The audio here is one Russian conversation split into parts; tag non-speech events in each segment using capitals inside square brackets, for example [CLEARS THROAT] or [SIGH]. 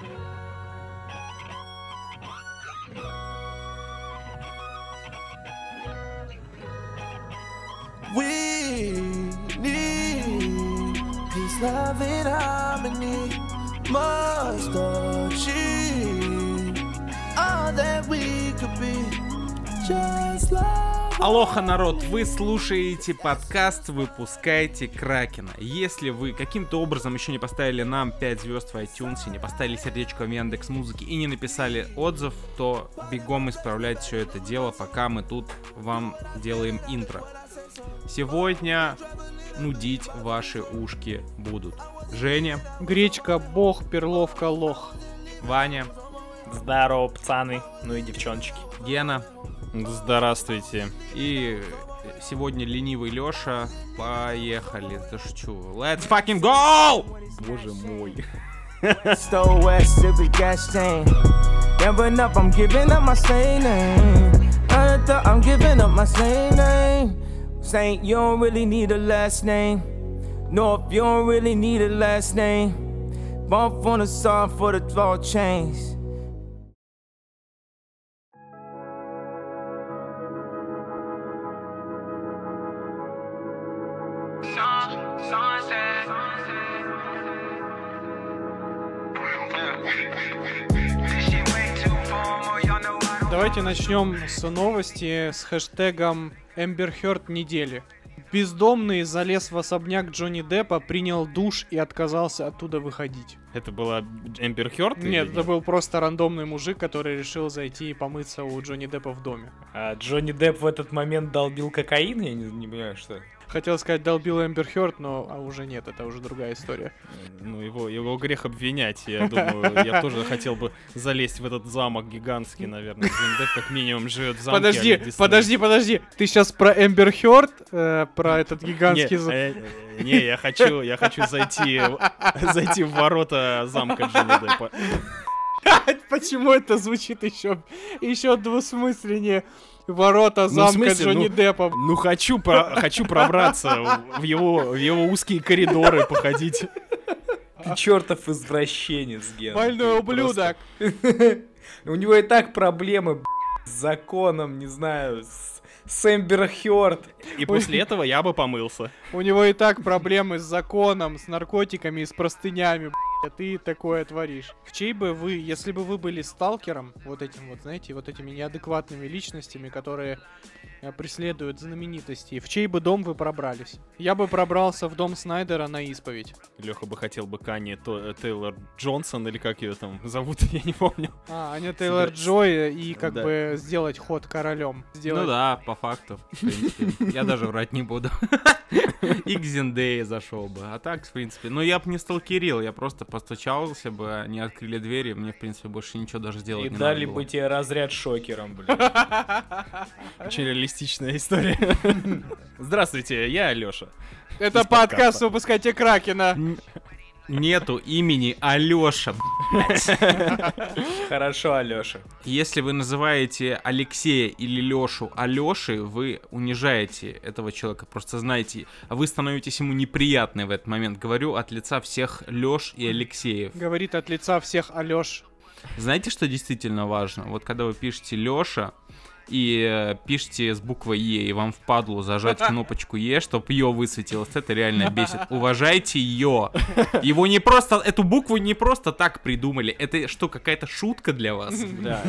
We need peace, love, and harmony. Must achieve all that we could be. Just like Алоха, народ, вы слушаете подкаст «Выпускайте Кракена». Если вы каким-то образом еще не поставили нам 5 звезд в iTunes, не поставили сердечко в Яндекс Музыки и не написали отзыв, то бегом исправлять все это дело, пока мы тут вам делаем интро. Сегодня нудить ваши ушки будут. Женя, Гречка, бог, перловка, лох. Ваня, Здорово, пацаны, ну и девчоночки. Гена Здравствуйте. и сегодня ленивый Леша. Поехали, да шучу. Let's fucking go! Боже мой. Stole west to the gas chain. Gambling up, I'm giving up my same name. I'm giving up my same name. Saint, you don't really need a last name. North, you don't really need a last name. Bump on the song for the 12 chains. Давайте начнем с новости с хэштегом Эмбер Хёрд недели. Бездомный залез в особняк Джонни Деппа, принял душ и отказался оттуда выходить. Это была Эмбер Хёрд? Нет, это был просто рандомный мужик, который решил зайти и помыться у Джонни Деппа в доме. А Джонни Депп в этот момент долбил кокаин? Я не, не понимаю, что. Хотел сказать, долбил Эмбер Хёрд, но а уже нет, это уже другая история. Ну, его, его грех обвинять. Я думаю, я тоже хотел бы залезть в этот замок гигантский, наверное. Депп как минимум живет в замке. подожди, а Дисней. подожди, подожди. Ты сейчас про Эмбер Хёрд, э, про этот гигантский... Э, э, не, я хочу, я хочу зайти, зайти в ворота замка Джонни Деппа. [LAUGHS] Почему это звучит еще, еще двусмысленнее? Ворота Ну, замка смысле, Джонни ну, Деппа. Ну хочу, про- хочу пробраться в его, в его узкие коридоры, походить. [LAUGHS] Ты чертов извращенец, Ген. Больной ублюдок. [LAUGHS] У него и так проблемы с законом, не знаю, с, с Эмбер Хёрд. И после этого я бы помылся. У него и так проблемы с законом, с наркотиками и с простынями, а ты такое творишь. В чей бы вы, если бы вы были сталкером, вот этим вот, знаете, вот этими неадекватными личностями, которые преследуют знаменитостей, в чей бы дом вы пробрались? Я бы пробрался в дом Снайдера на исповедь. Леха бы хотел бы Кани То- Тейлор Джонсон, или как ее там зовут, [LAUGHS] я не помню. А, а не Тейлор Джой и как Да. бы сделать ход королем. Сделать... Ну да, по факту. в принципе. Я даже врать не буду. И к Зендее зашел бы. А так, в принципе, ну я бы не сталкерил, я просто постучался бы, они открыли двери, мне, в принципе, больше ничего даже сделать И не дали надо бы было. тебе разряд шокером, блин. [LAUGHS] [LAUGHS] Очень реалистичная история. [LAUGHS] Здравствуйте, я Алёша. Это подкаст. «Выпускайте Кракена». Нету имени Алёша. [LAUGHS] Хорошо, Алёша. Если вы называете Алексея или Лёшу Алёшей, вы унижаете этого человека. Просто знайте, вы становитесь ему неприятны в этот момент. Говорю от лица всех Лёш и Алексеев. Говорит от лица всех Алёш. Знаете, что действительно важно? Вот когда вы пишете Лёша и э, пишете с буквой Е, и вам впадлу зажать [LAUGHS] кнопочку Е, чтобы Ё высветилось, это реально бесит. Уважайте Ё. Его не просто, эту букву не просто так придумали. Это что, какая-то шутка для вас? [LAUGHS] Да.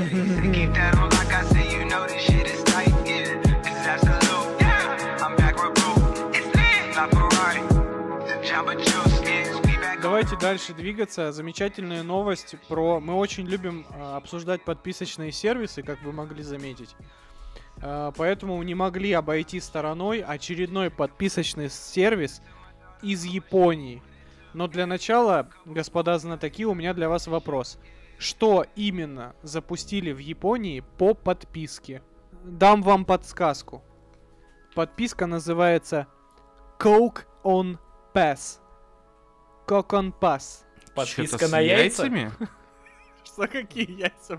Давайте дальше двигаться. Замечательная новость про... Мы очень любим а, обсуждать подписочные сервисы, как вы могли заметить. А, поэтому не могли обойти стороной очередной подписочный сервис из Японии. Но для начала, господа знатоки, у меня для вас вопрос. Что именно запустили в Японии по подписке? Дам вам подсказку. Подписка называется Coke on Pass. On Pass. Подписка на яйца? яйцами? [LAUGHS] Что какие яйца?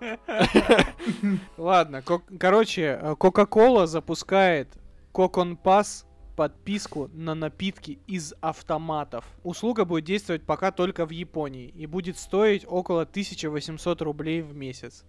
[LAUGHS] Ладно, ко- короче, э, Coca-Cola запускает on Pass подписку на напитки из автоматов. Услуга будет действовать пока только в Японии и будет стоить около 1800 рублей в месяц.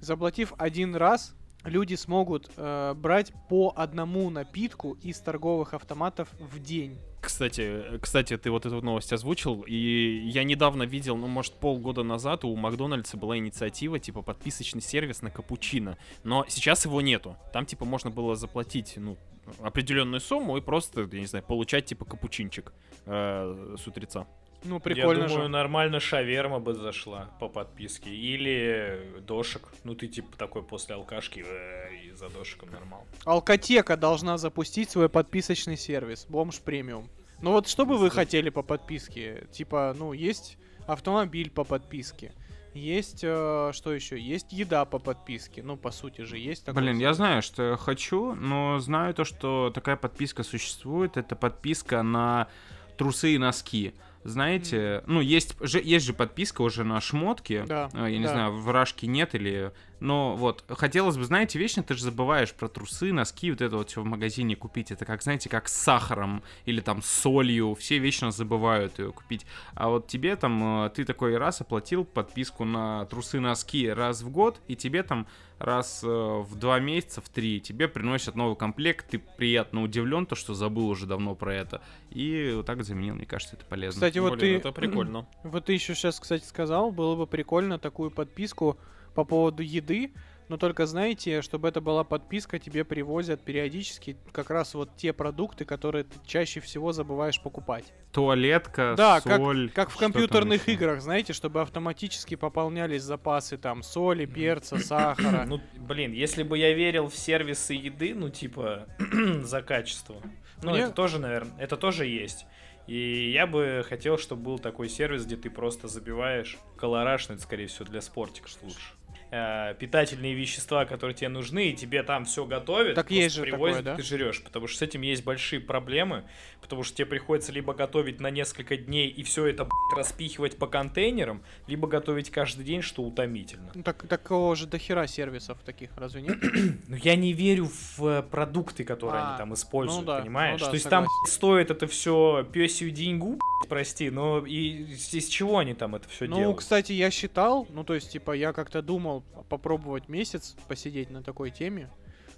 Заплатив один раз, люди смогут э, брать по одному напитку из торговых автоматов в день. Кстати, э, кстати, ты вот эту новость озвучил, и я недавно видел, ну, может, полгода назад у Макдональдса была инициатива, типа, подписочный сервис на капучино, но сейчас его нету. Там, типа, можно было заплатить, ну, определенную сумму и просто, я не знаю, получать, типа, капучинчик э, с утреца. Ну, прикольно Я думаю, же. нормально шаверма бы зашла по подписке. Или дошек. Ну, ты типа такой после алкашки э, и за дошиком нормал. Алкотека должна запустить свой подписочный сервис, Бомж Премиум. Ну вот что бы вы хотели по подписке? Типа, ну, есть автомобиль по подписке. Есть, э, что еще? Есть еда по подписке. Ну, по сути же, есть такое. Блин, я знаю, что я хочу, но знаю то, что такая подписка существует. Это подписка на трусы и носки. Знаете, ну, есть же, есть же подписка уже на шмотки. Да, А, Я не да. знаю, в Рашке нет или... Но вот, хотелось бы, знаете, вечно ты же забываешь про трусы, носки, вот это вот все в магазине купить. Это как, знаете, как с сахаром или там с солью. Все вечно забывают ее купить. А вот тебе там, э, ты такой раз оплатил подписку на трусы, носки раз в год, и тебе там раз э, в два месяца, в три, тебе приносят новый комплект, ты приятно удивлен, то, что забыл уже давно про это. И вот так заменил, мне кажется, это полезно. Кстати, вот Блин, ты... это прикольно. [CLEARS THROAT] Вот ты еще сейчас, кстати, сказал, было бы прикольно такую подписку по поводу еды, но только знаете, чтобы это была подписка, тебе привозят периодически как раз вот те продукты, которые ты чаще всего забываешь покупать. Туалетка, Да, как, соль. как в что там компьютерных играх, знаете, чтобы автоматически пополнялись запасы там соли, перца, сахара. Ну, блин, если бы я верил в сервисы еды, ну, типа, [CLEARS THROAT] за качество. Ну, Мне- это тоже, наверное, это тоже есть. И я бы хотел, чтобы был такой сервис, где ты просто забиваешь колораж, ну, это, скорее всего, для спортика лучше. Э, питательные вещества, которые тебе нужны, и тебе там все готовят, Так есть же привозят, такое, да? ты жрешь. Потому что с этим есть большие проблемы, потому что тебе приходится либо готовить на несколько дней и все это блядь, распихивать по контейнерам, либо готовить каждый день, что утомительно. Ну, так, такого же дохера сервисов таких, разве нет? [CLEARS THROAT] Ну, я не верю в э, продукты, которые А, они там используют, ну да, понимаешь? ну да, То есть там согласен. блядь, стоит это все пёсью деньгу, прости, но и из чего они там это все Ну, делают? кстати, я считал, ну, то есть, типа, я как-то думал попробовать месяц посидеть на такой теме,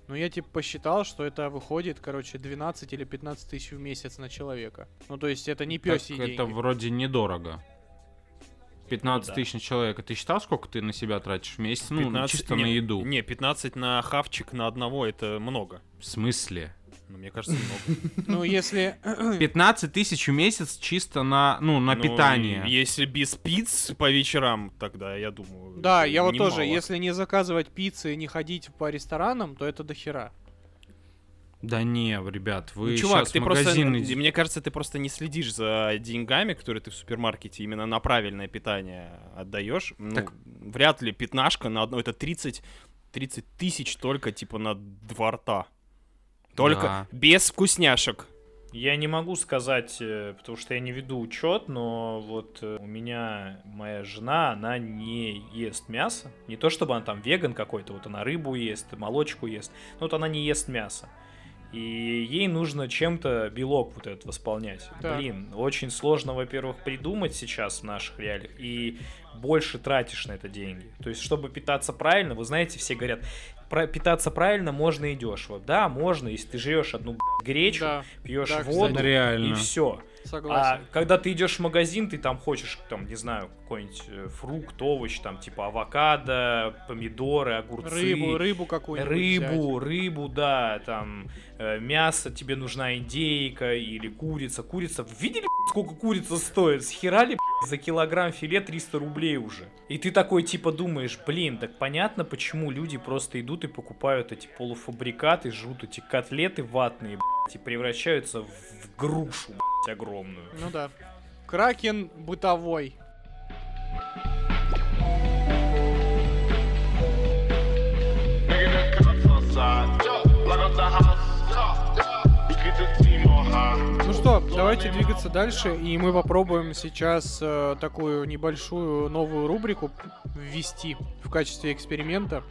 но я, типа, посчитал, что это выходит, короче, 12 или 15 тысяч в месяц на человека. Ну, то есть, это не Так пёсьи это вроде недорого. 15 Ну да. тысяч на человека. Ты считал, сколько ты на себя тратишь в месяц? Ну, 15 чисто не, на еду. Не, 15 на хавчик на одного это много. В смысле? Ну, мне кажется, много. Ну, если... 15 тысяч в месяц чисто на, ну, на Ну, питание. Если без пиц по вечерам, тогда я думаю. Да, я вот тоже, если не заказывать пиццы и не ходить по ресторанам, то это дохера. Да не, ребят, вы Ну, чувак, сейчас ты просто, магазин иди- мне кажется, ты просто не следишь за деньгами, которые ты в супермаркете именно на правильное питание отдаешь. Ну, Так- вряд ли пятнашка на одно, это 30, 30 тысяч только типа на два рта. Только Да. без вкусняшек. Я не могу сказать, э, потому что я не веду учет, но вот э, у меня моя жена, она не ест мясо. Не то чтобы она там веган какой-то, вот она рыбу ест, молочку ест, но вот она не ест мясо. И ей нужно чем-то белок вот этот восполнять. Так. Блин, очень сложно, во-первых, придумать сейчас в наших реалиях, и больше тратишь на это деньги. То есть, чтобы питаться правильно, вы знаете, все говорят, про питаться правильно можно и дешево. Да, можно, если ты жрешь одну б***ь, гречу, Да, пьешь да, воду кстати. Реально. и все. А согласен. когда ты идешь в магазин, ты там хочешь, там, не знаю, какой-нибудь э, фрукт, овощ, там, типа авокадо, помидоры, огурцы. Рыбу, рыбу какую-нибудь Рыбу, рыбу, да, там, э, мясо, тебе нужна индейка или курица. Курица, видели, сколько курица стоит? Схерали, за килограмм филе 300 рублей уже. И ты такой, типа, думаешь, блин, так понятно, почему люди просто идут и покупают эти полуфабрикаты, жрут эти котлеты ватные, б***ь, и превращаются в грушу, б***ь, огромную. Ну да. Кракен бытовой. Ну давайте двигаться дальше, и мы попробуем сейчас э, такую небольшую новую рубрику ввести в качестве эксперимента.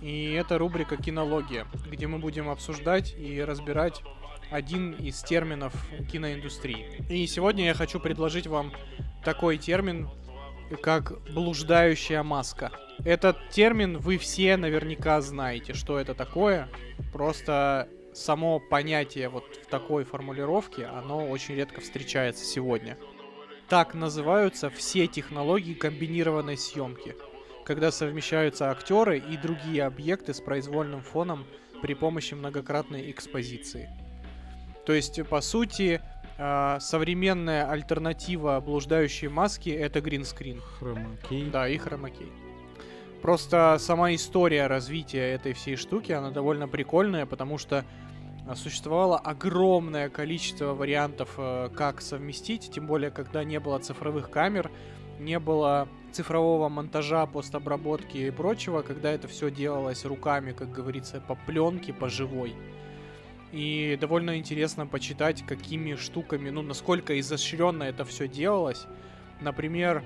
И это рубрика «Кинология», где мы будем обсуждать и разбирать один из терминов киноиндустрии. И сегодня я хочу предложить вам такой термин, как блуждающая маска. Этот термин вы все наверняка знаете, что это такое. Просто само понятие вот в такой формулировке, оно очень редко встречается сегодня. Так называются все технологии комбинированной съемки, когда совмещаются актеры и другие объекты с произвольным фоном при помощи многократной экспозиции. То есть, по сути, а, современная альтернатива блуждающей маски это гринскрин. Хромакей. Да, и хромакей. Просто сама история развития этой всей штуки, она довольно прикольная, потому что а, существовало огромное количество вариантов, э, как совместить, тем более, когда не было цифровых камер, не было цифрового монтажа, постобработки и прочего, когда это все делалось руками, как говорится, по пленке, по живой. И довольно интересно почитать, какими штуками, ну, насколько изощренно это все делалось. Например,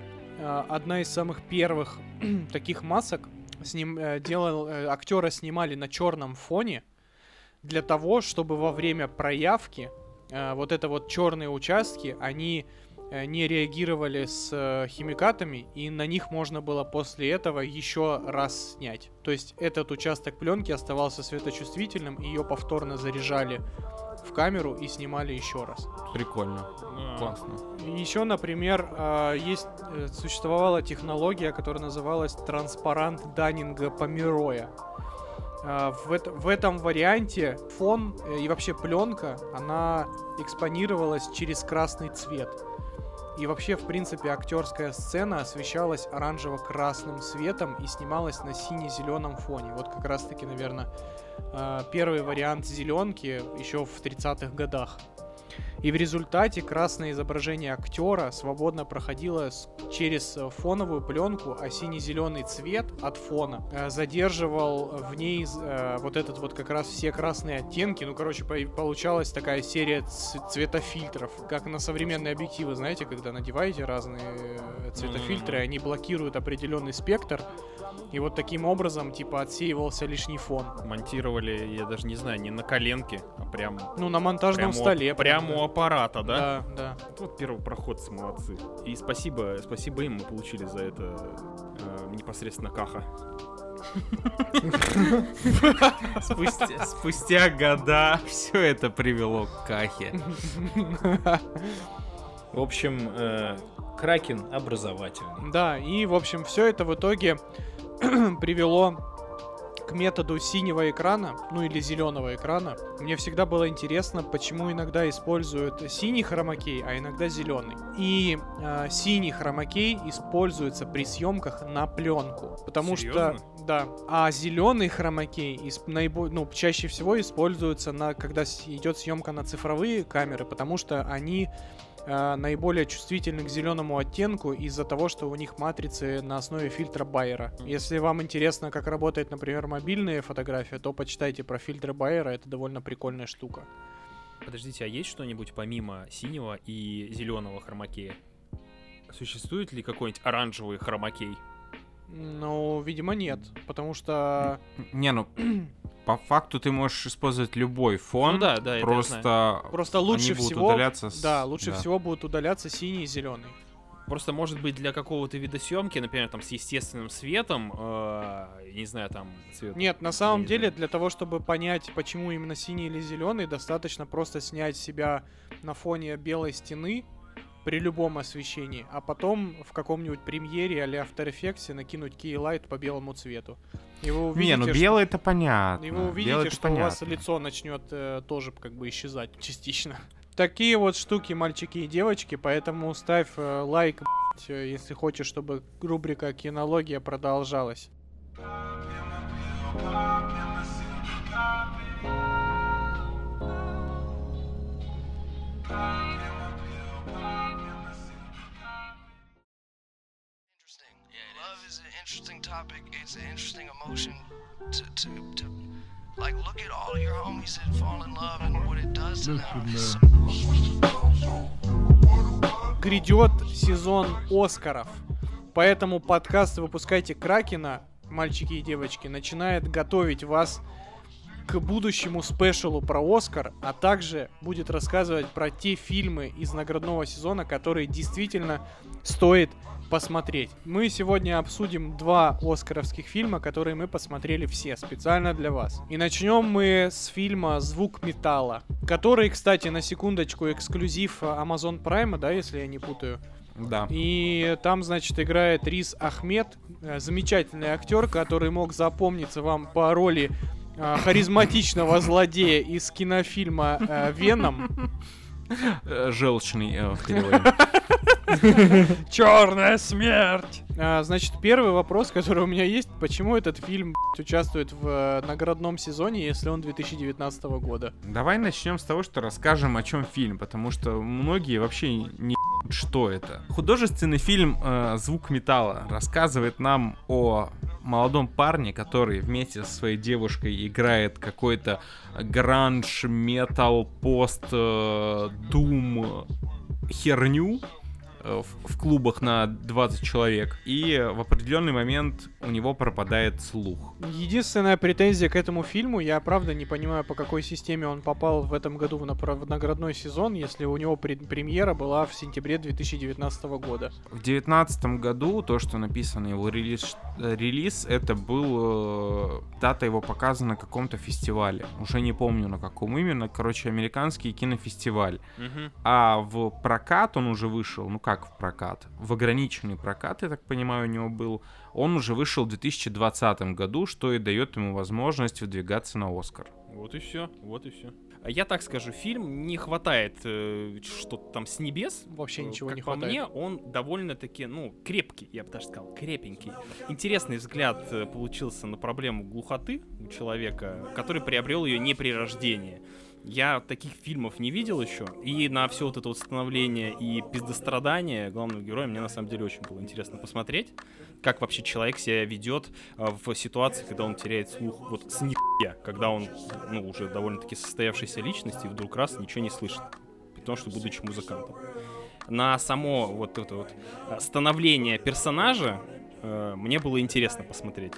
одна из самых первых [CLEARS THROAT] таких масок с ним э, делал э, актера снимали на черном фоне для того, чтобы во время проявки э, вот это вот черные участки они э, не реагировали с э, химикатами и на них можно было после этого еще раз снять. То есть этот участок пленки оставался светочувствительным ее повторно заряжали в камеру и снимали еще раз. Прикольно. А, Классно. Еще, например, а, есть э, существовала технология, которая называлась транспарант Даннинга Помероя. А, В, эт- в этом варианте фон э, и вообще пленка, она экспонировалась через красный цвет. И вообще, в принципе, актерская сцена освещалась оранжево-красным светом и снималась на сине-зеленом фоне. Вот как раз-таки, наверное, первый вариант зеленки еще в 30-х годах. И в результате красное изображение актера свободно проходило через фоновую пленку, а сине-зеленый цвет от фона э, задерживал в ней э, вот этот вот как раз все красные оттенки. Ну, короче, по- получалась такая серия цветофильтров, как на современные объективы, знаете, когда надеваете разные э, цветофильтры, они блокируют определенный спектр. И вот таким образом, типа, отсеивался лишний фон. Монтировали, я даже не знаю, не на коленке, а прям, Ну, на монтажном прямо, столе. прямо у аппарата, да? Да, да. Вот первопроходцы молодцы. И спасибо, спасибо им мы получили за это э, непосредственно каха. Спустя, спустя года все это привело к кахе. В общем, э, Кракен образовательный. Да, и, в общем, все это в итоге [CLEARS THROAT] привело к методу синего экрана, ну или зеленого экрана. Мне всегда было интересно, почему иногда используют синий хромакей, а иногда зеленый. И э, синий хромакей используется при съемках на пленку, потому Серьезно? что да, а зеленый хромакей исп- наибо- ну, чаще всего используется на когда идет съемка на цифровые камеры, потому что они э, наиболее чувствительны к зеленому оттенку из-за того, что у них матрицы на основе фильтра Байера. Если вам интересно, как работает, например, мобильная фотография, то почитайте про фильтры Байера, это довольно прикольная штука. Подождите, а есть что-нибудь помимо синего и зеленого хромакея? Существует ли какой-нибудь оранжевый хромакей? Ну, видимо, нет, потому что... Не, ну, по факту ты можешь использовать любой фон. Ну да, да, Просто, Просто лучше они будут всего... удаляться с- Да, лучше да. всего будут удаляться синий и зеленый. Просто, может быть, для какого-то вида съемки, например, там с естественным светом, э, не знаю, там цвет. Нет, на самом Не деле, знаю. для того, чтобы понять, почему именно синий или зеленый, достаточно просто снять себя на фоне белой стены при любом освещении, а потом в каком-нибудь премьере или After Effects накинуть Keylight по белому цвету. И вы увидите, Не, ну что- белый это понятно. и вы увидите, Белый что у вас понятно. лицо начнет э, тоже как бы исчезать частично. [LAUGHS] Такие вот штуки, мальчики и девочки, поэтому ставь э, лайк, э, если хочешь, чтобы рубрика кинология продолжалась. Love is an interesting topic. It's an interesting emotion to, to, to like look at all your homies that fall in love and what it does to them. Грядет сезон Оскаров. Поэтому подкаст «Выпускайте Кракена», мальчики и девочки, начинает готовить вас к будущему спешалу про Оскар, а также будет рассказывать про те фильмы из наградного сезона, которые действительно стоит посмотреть. Мы сегодня обсудим два оскаровских фильма, которые мы посмотрели все специально для вас. И начнем мы с фильма «Звук металла», который, кстати, на секундочку эксклюзив Amazon Prime, да, если я не путаю. Да. И там, значит, играет Рис Ахмед, э, замечательный актер, который мог запомниться вам по роли э, харизматичного злодея из кинофильма э, Веном. [LAUGHS] Э, Желчный э, в переводе. [LAUGHS] Черная смерть! А, значит, первый вопрос, который у меня есть, почему этот фильм участвует в э, наградном сезоне, если он 2019 года? Давай начнем с того, что расскажем, о чем фильм, потому что многие вообще не что это. Художественный фильм э, «Звук металла» рассказывает нам о молодом парне, который вместе со своей девушкой играет какой-то гранж, метал, пост, э, дум херню э, в, в клубах на 20 человек. И в определенный момент у него пропадает слух. Единственная претензия к этому фильму, я правда не понимаю, по какой системе он попал в этом году в, напра- в наградной сезон, если у него премьера была в сентябре 2019 года. В девятнадцатом году то, что написано его релиз, э, релиз это был... э, дата его показа на каком-то фестивале. Уже не помню на каком именно. Короче, американский кинофестиваль. Мгм. А в прокат он уже вышел, ну как в прокат? В ограниченный прокат, я так понимаю, у него был. Он уже вышел в 2020 году, что и дает ему возможность выдвигаться на Оскар. Вот и все, вот и все. Я так скажу, фильм не хватает э, что-то там с небес. Вообще Э, ничего как не по хватает. мне, он довольно-таки, ну, крепкий, я бы даже сказал, крепенький. Интересный взгляд э, получился на проблему глухоты у человека, который приобрел ее не при рождении. Я таких фильмов не видел еще, и на все вот это вот становление и пиздострадание главного героя мне на самом деле очень было интересно посмотреть, как вообще человек себя ведет а, в ситуации, когда он теряет слух вот с нихуя, когда он, ну, уже довольно-таки состоявшаяся личность и вдруг раз ничего не слышит, потому что будучи музыкантом. На само вот это вот а, становление персонажа э, мне было интересно посмотреть.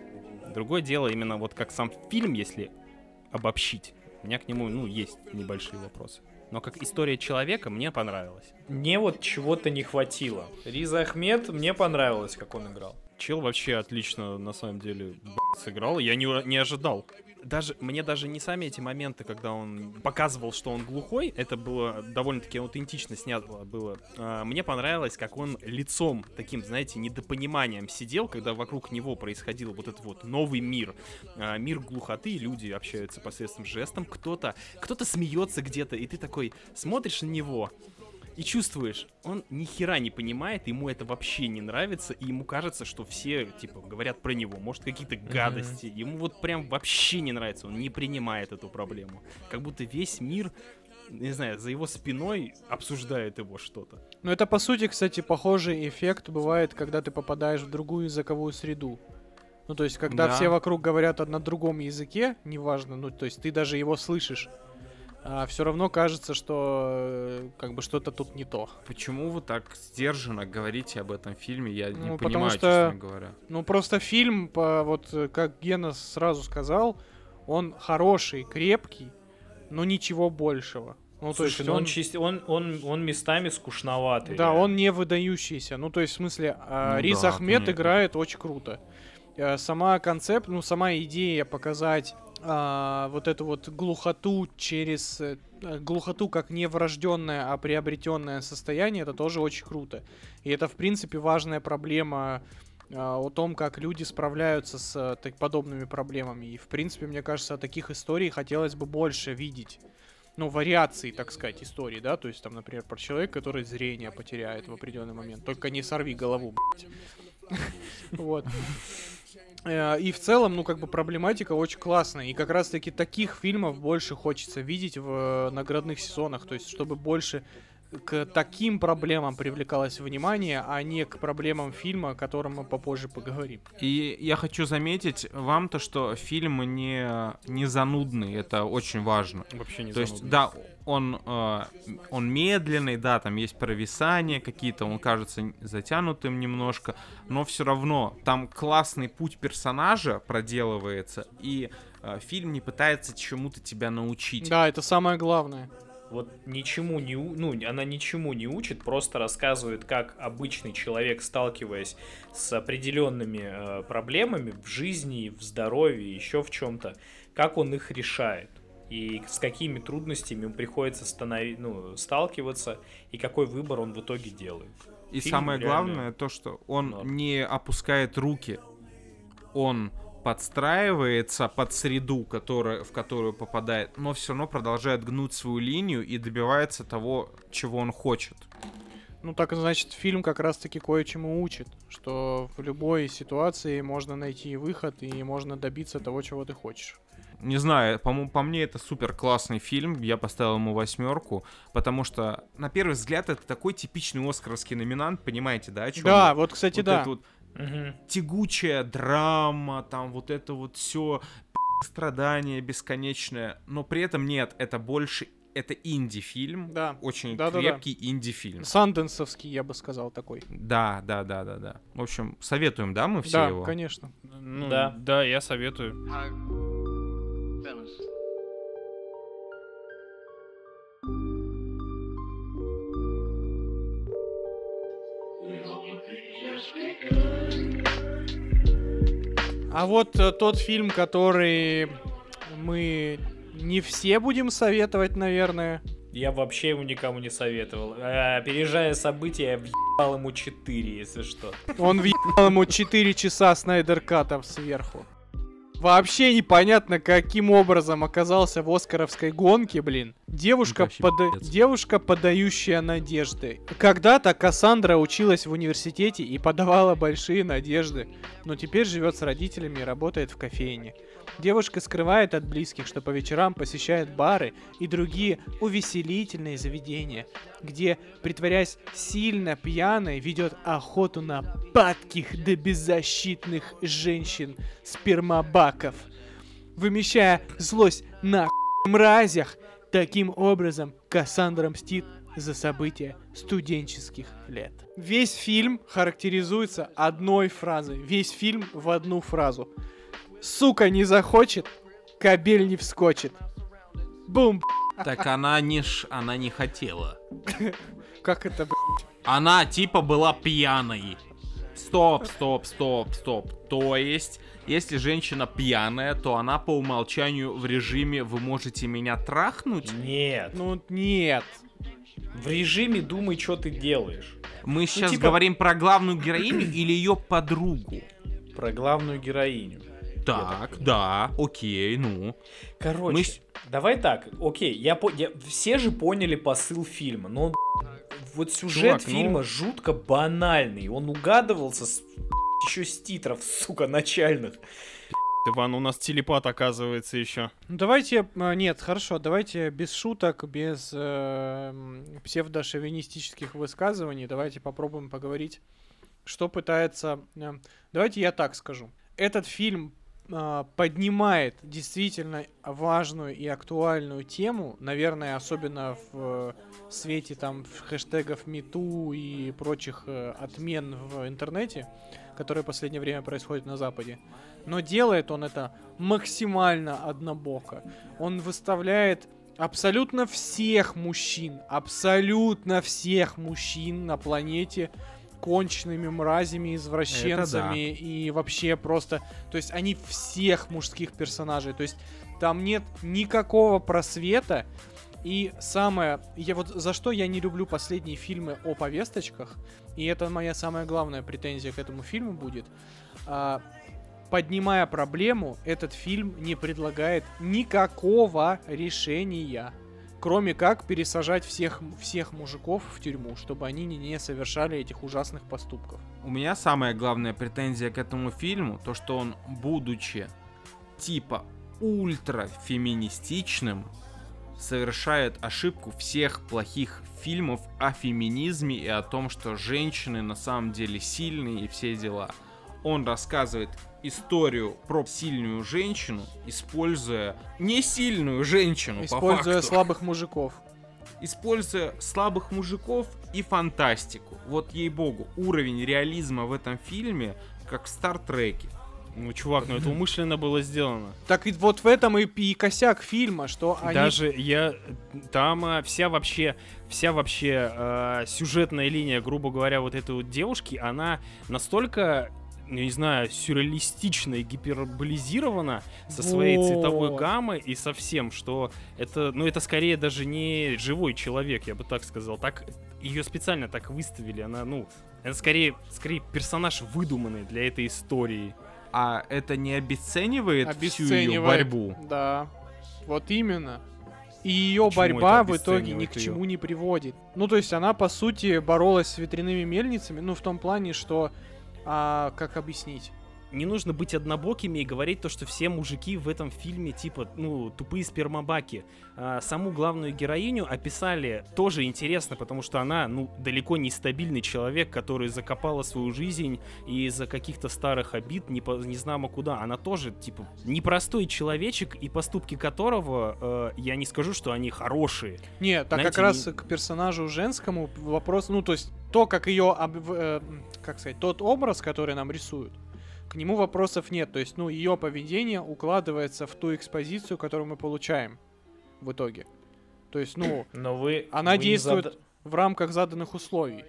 Другое дело именно вот как сам фильм, если обобщить, у меня к нему, ну, есть небольшие вопросы. Но как история человека мне понравилась. Мне вот чего-то не хватило. Риза Ахмед, мне понравилось, как он играл. Чел вообще отлично, на самом деле, сыграл. Я не, не ожидал. Даже, мне даже не сами эти моменты, когда он показывал, что он глухой, это было довольно-таки аутентично снято было. А, мне понравилось, как он лицом таким, знаете, недопониманием сидел, когда вокруг него происходил вот этот вот новый мир. А, мир глухоты, люди общаются посредством жестом, кто-то кто смеется где-то, и ты такой смотришь на него, и чувствуешь, он ни хера не понимает, ему это вообще не нравится, и ему кажется, что все, типа, говорят про него, может, какие-то гадости. Ему вот прям вообще не нравится, он не принимает эту проблему. Как будто весь мир, не знаю, за его спиной обсуждает его что-то. Ну это по сути, кстати, похожий эффект бывает, когда ты попадаешь в другую языковую среду. Ну то есть, когда Да. все вокруг говорят на другом языке, неважно, ну то есть ты даже его слышишь, а все равно кажется, что э, как бы что-то тут не то. Почему вы так сдержанно говорите об этом фильме, я не Ну, потому понимаю, что- честно говоря. Ну просто фильм, по, вот э, как Гена сразу сказал, он хороший, крепкий, но ничего большего. Ну, то Слушай, есть ну он, он, чист- он, он, он местами скучноватый. да, реально. он не выдающийся. Ну, то есть, в смысле, а, Ну Риз да, Ахмед понятно. играет очень круто. Э, Сама концепт, ну, сама идея показать а, вот эту вот глухоту через э, глухоту как не врожденное, а приобретенное состояние, это тоже очень круто. И это, в принципе, важная проблема а, о том, как люди справляются с э, так, подобными проблемами. И, в принципе, мне кажется, таких историй хотелось бы больше видеть. Ну, вариаций, так сказать, истории, да, то есть там, например, про человека, который зрение потеряет в определенный момент. Только не сорви голову, блядь. [LAUGHS] Вот. Э, И в целом, ну, как бы проблематика очень классная. И как раз-таки таких фильмов больше хочется видеть в э, наградных сезонах. То есть, чтобы больше к таким проблемам привлекалось внимание, а не к проблемам фильма, о котором мы попозже поговорим. И я хочу заметить вам то, что фильм не, не занудный, это очень важно. Вообще не То есть, занудно. да, он, э, он медленный, да, там есть провисания какие-то, он кажется затянутым немножко, но все равно там классный путь персонажа проделывается, и э, фильм не пытается чему-то тебя научить. Да, это самое главное. Вот ничему не, ну, она ничему не учит, просто рассказывает, как обычный человек, сталкиваясь с определенными э, проблемами в жизни, в здоровье, еще в чем-то, как он их решает. И с какими трудностями ему приходится станови- ну, сталкиваться, и какой выбор он в итоге делает. И Фильм самое реально главное то, что он норм. не опускает руки, он подстраивается под среду, которая, в которую попадает, но все равно продолжает гнуть свою линию и добивается того, чего он хочет. Ну так значит, фильм как раз-таки кое-чему учит, что в любой ситуации можно найти выход и можно добиться того, чего ты хочешь. Не знаю, по, по мне это супер классный фильм, я поставил ему восьмерку, потому что на первый взгляд это такой типичный оскаровский номинант, понимаете, да? О чём Да, вот, кстати, Вот да. вот Мгм. тягучая драма, там вот это вот все страдание бесконечное, но при этом нет, это больше это инди-фильм, Да. очень Да-да-да. крепкий инди-фильм. Санденсовский, я бы сказал, такой. Да, да, да, да, да. В общем, советуем, да, мы все да, его? конечно. Ну, Да. да, я советую. А вот э, тот фильм, который мы не все будем советовать, наверное. Я вообще его никому не советовал. А, Опережая события, я въебал ему 4, если что. Он въебал ему 4 часа снайдеркатов сверху. Вообще непонятно, каким образом оказался в Оскаровской гонке, блин. Девушка, Вообще пода-. Девушка, подающая надежды. Когда-то Кассандра училась в университете и подавала большие надежды, но теперь живет с родителями и работает в кофейне. Девушка скрывает от близких, что по вечерам посещает бары и другие увеселительные заведения, где, притворяясь сильно пьяной, ведет охоту на падких да беззащитных женщин спермобаков, вымещая злость на мразях. Таким образом, Кассандра мстит за события студенческих лет. Весь фильм характеризуется одной фразой. Весь фильм в одну фразу. Сука не захочет, кабель не вскочит. Бум. Так она не, ш... она не хотела. [LAUGHS] Как это? Она типа была пьяной. Стоп, стоп, стоп, стоп. То есть, если женщина пьяная, то она по умолчанию в режиме «вы можете меня трахнуть»? Нет. Ну, нет. В режиме думай, что ты делаешь. Мы сейчас типа- говорим про главную героиню [CLEARS THROAT] или ее подругу? Про главную героиню. Так, да, окей, ну. Короче, Мы давай так, окей, я, по- я- все же поняли посыл фильма, но вот сюжет Чувак, ну- фильма жутко банальный, он угадывался с, еще с титров, сука, начальных. Иван, у нас телепат оказывается еще. Ну, давайте, а, нет, хорошо, давайте без шуток, без э, псевдошовинистических высказываний, давайте попробуем поговорить, что пытается... э, давайте я так скажу. Этот фильм а, поднимает действительно важную и актуальную тему, наверное, особенно в э, свете там в хэштегов МИТУ и прочих э, отмен в интернете, которые в последнее время происходят на Западе. Но делает он это максимально однобоко. Он выставляет абсолютно всех мужчин, абсолютно всех мужчин на планете конченными мразями, извращенцами и вообще просто... То есть они всех мужских персонажей. То есть там нет никакого просвета. И самое... Я вот за что я не люблю последние фильмы о повесточках, и это моя самая главная претензия к этому фильму будет, а, поднимая проблему, этот фильм не предлагает никакого решения, кроме как пересажать всех, всех мужиков в тюрьму, чтобы они не, не совершали этих ужасных поступков. У меня самая главная претензия к этому фильму, то что он, будучи типа ультра феминистичным, совершает ошибку всех плохих фильмов о феминизме и о том, что женщины на самом деле сильные и все дела. Он рассказывает историю про сильную женщину, используя не сильную женщину, по Используя факту. слабых мужиков. используя слабых мужиков и фантастику. Вот ей-богу, уровень реализма в этом фильме, как в Стартреке. Ну, чувак, ну это [LAUGHS] умышленно было сделано. Так и вот в этом и, и косяк фильма, что они... Даже я там а, вся вообще вся вообще а, сюжетная линия, грубо говоря, вот этой вот девушки, она настолько я не знаю, сюрреалистично и гиперболизирована со своей цветовой Вот. гаммой и со всем, что это, ну, это скорее даже не живой человек, я бы так сказал. Так ее специально так выставили, она, ну, это скорее, скорее персонаж выдуманный для этой истории. А это не обесценивает, всю ее обесценивает. борьбу? Да. Вот именно. И ее Почему борьба в итоге ни обесценивает к её? чему не приводит. Ну, то есть она, по сути, боролась с ветряными мельницами, ну, в том плане, что... а, как объяснить? Не нужно быть однобокими и говорить то, что все мужики в этом фильме типа, ну, тупые спермобаки. А, саму главную героиню описали тоже интересно, потому что она, ну, далеко не стабильный человек, который закопала свою жизнь из-за каких-то старых обид не, по, не знамо куда. Она тоже, типа, непростой человечек, и поступки которого, э, я не скажу, что они хорошие. Нет, так Знаете, как раз не- к персонажу женскому вопрос, ну, то есть то, как ее, как сказать, тот образ, который нам рисуют, к нему вопросов нет. То есть, ну, ее поведение укладывается в ту экспозицию, которую мы получаем в итоге. То есть, ну, [CLEARS THROAT] Но вы... Она вы действует- зада- в рамках заданных условий.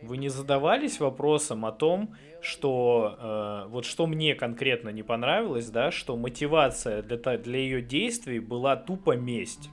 Вы не задавались вопросом о том, что э, вот что мне конкретно не понравилось, да, что мотивация для, для ее действий была тупо месть.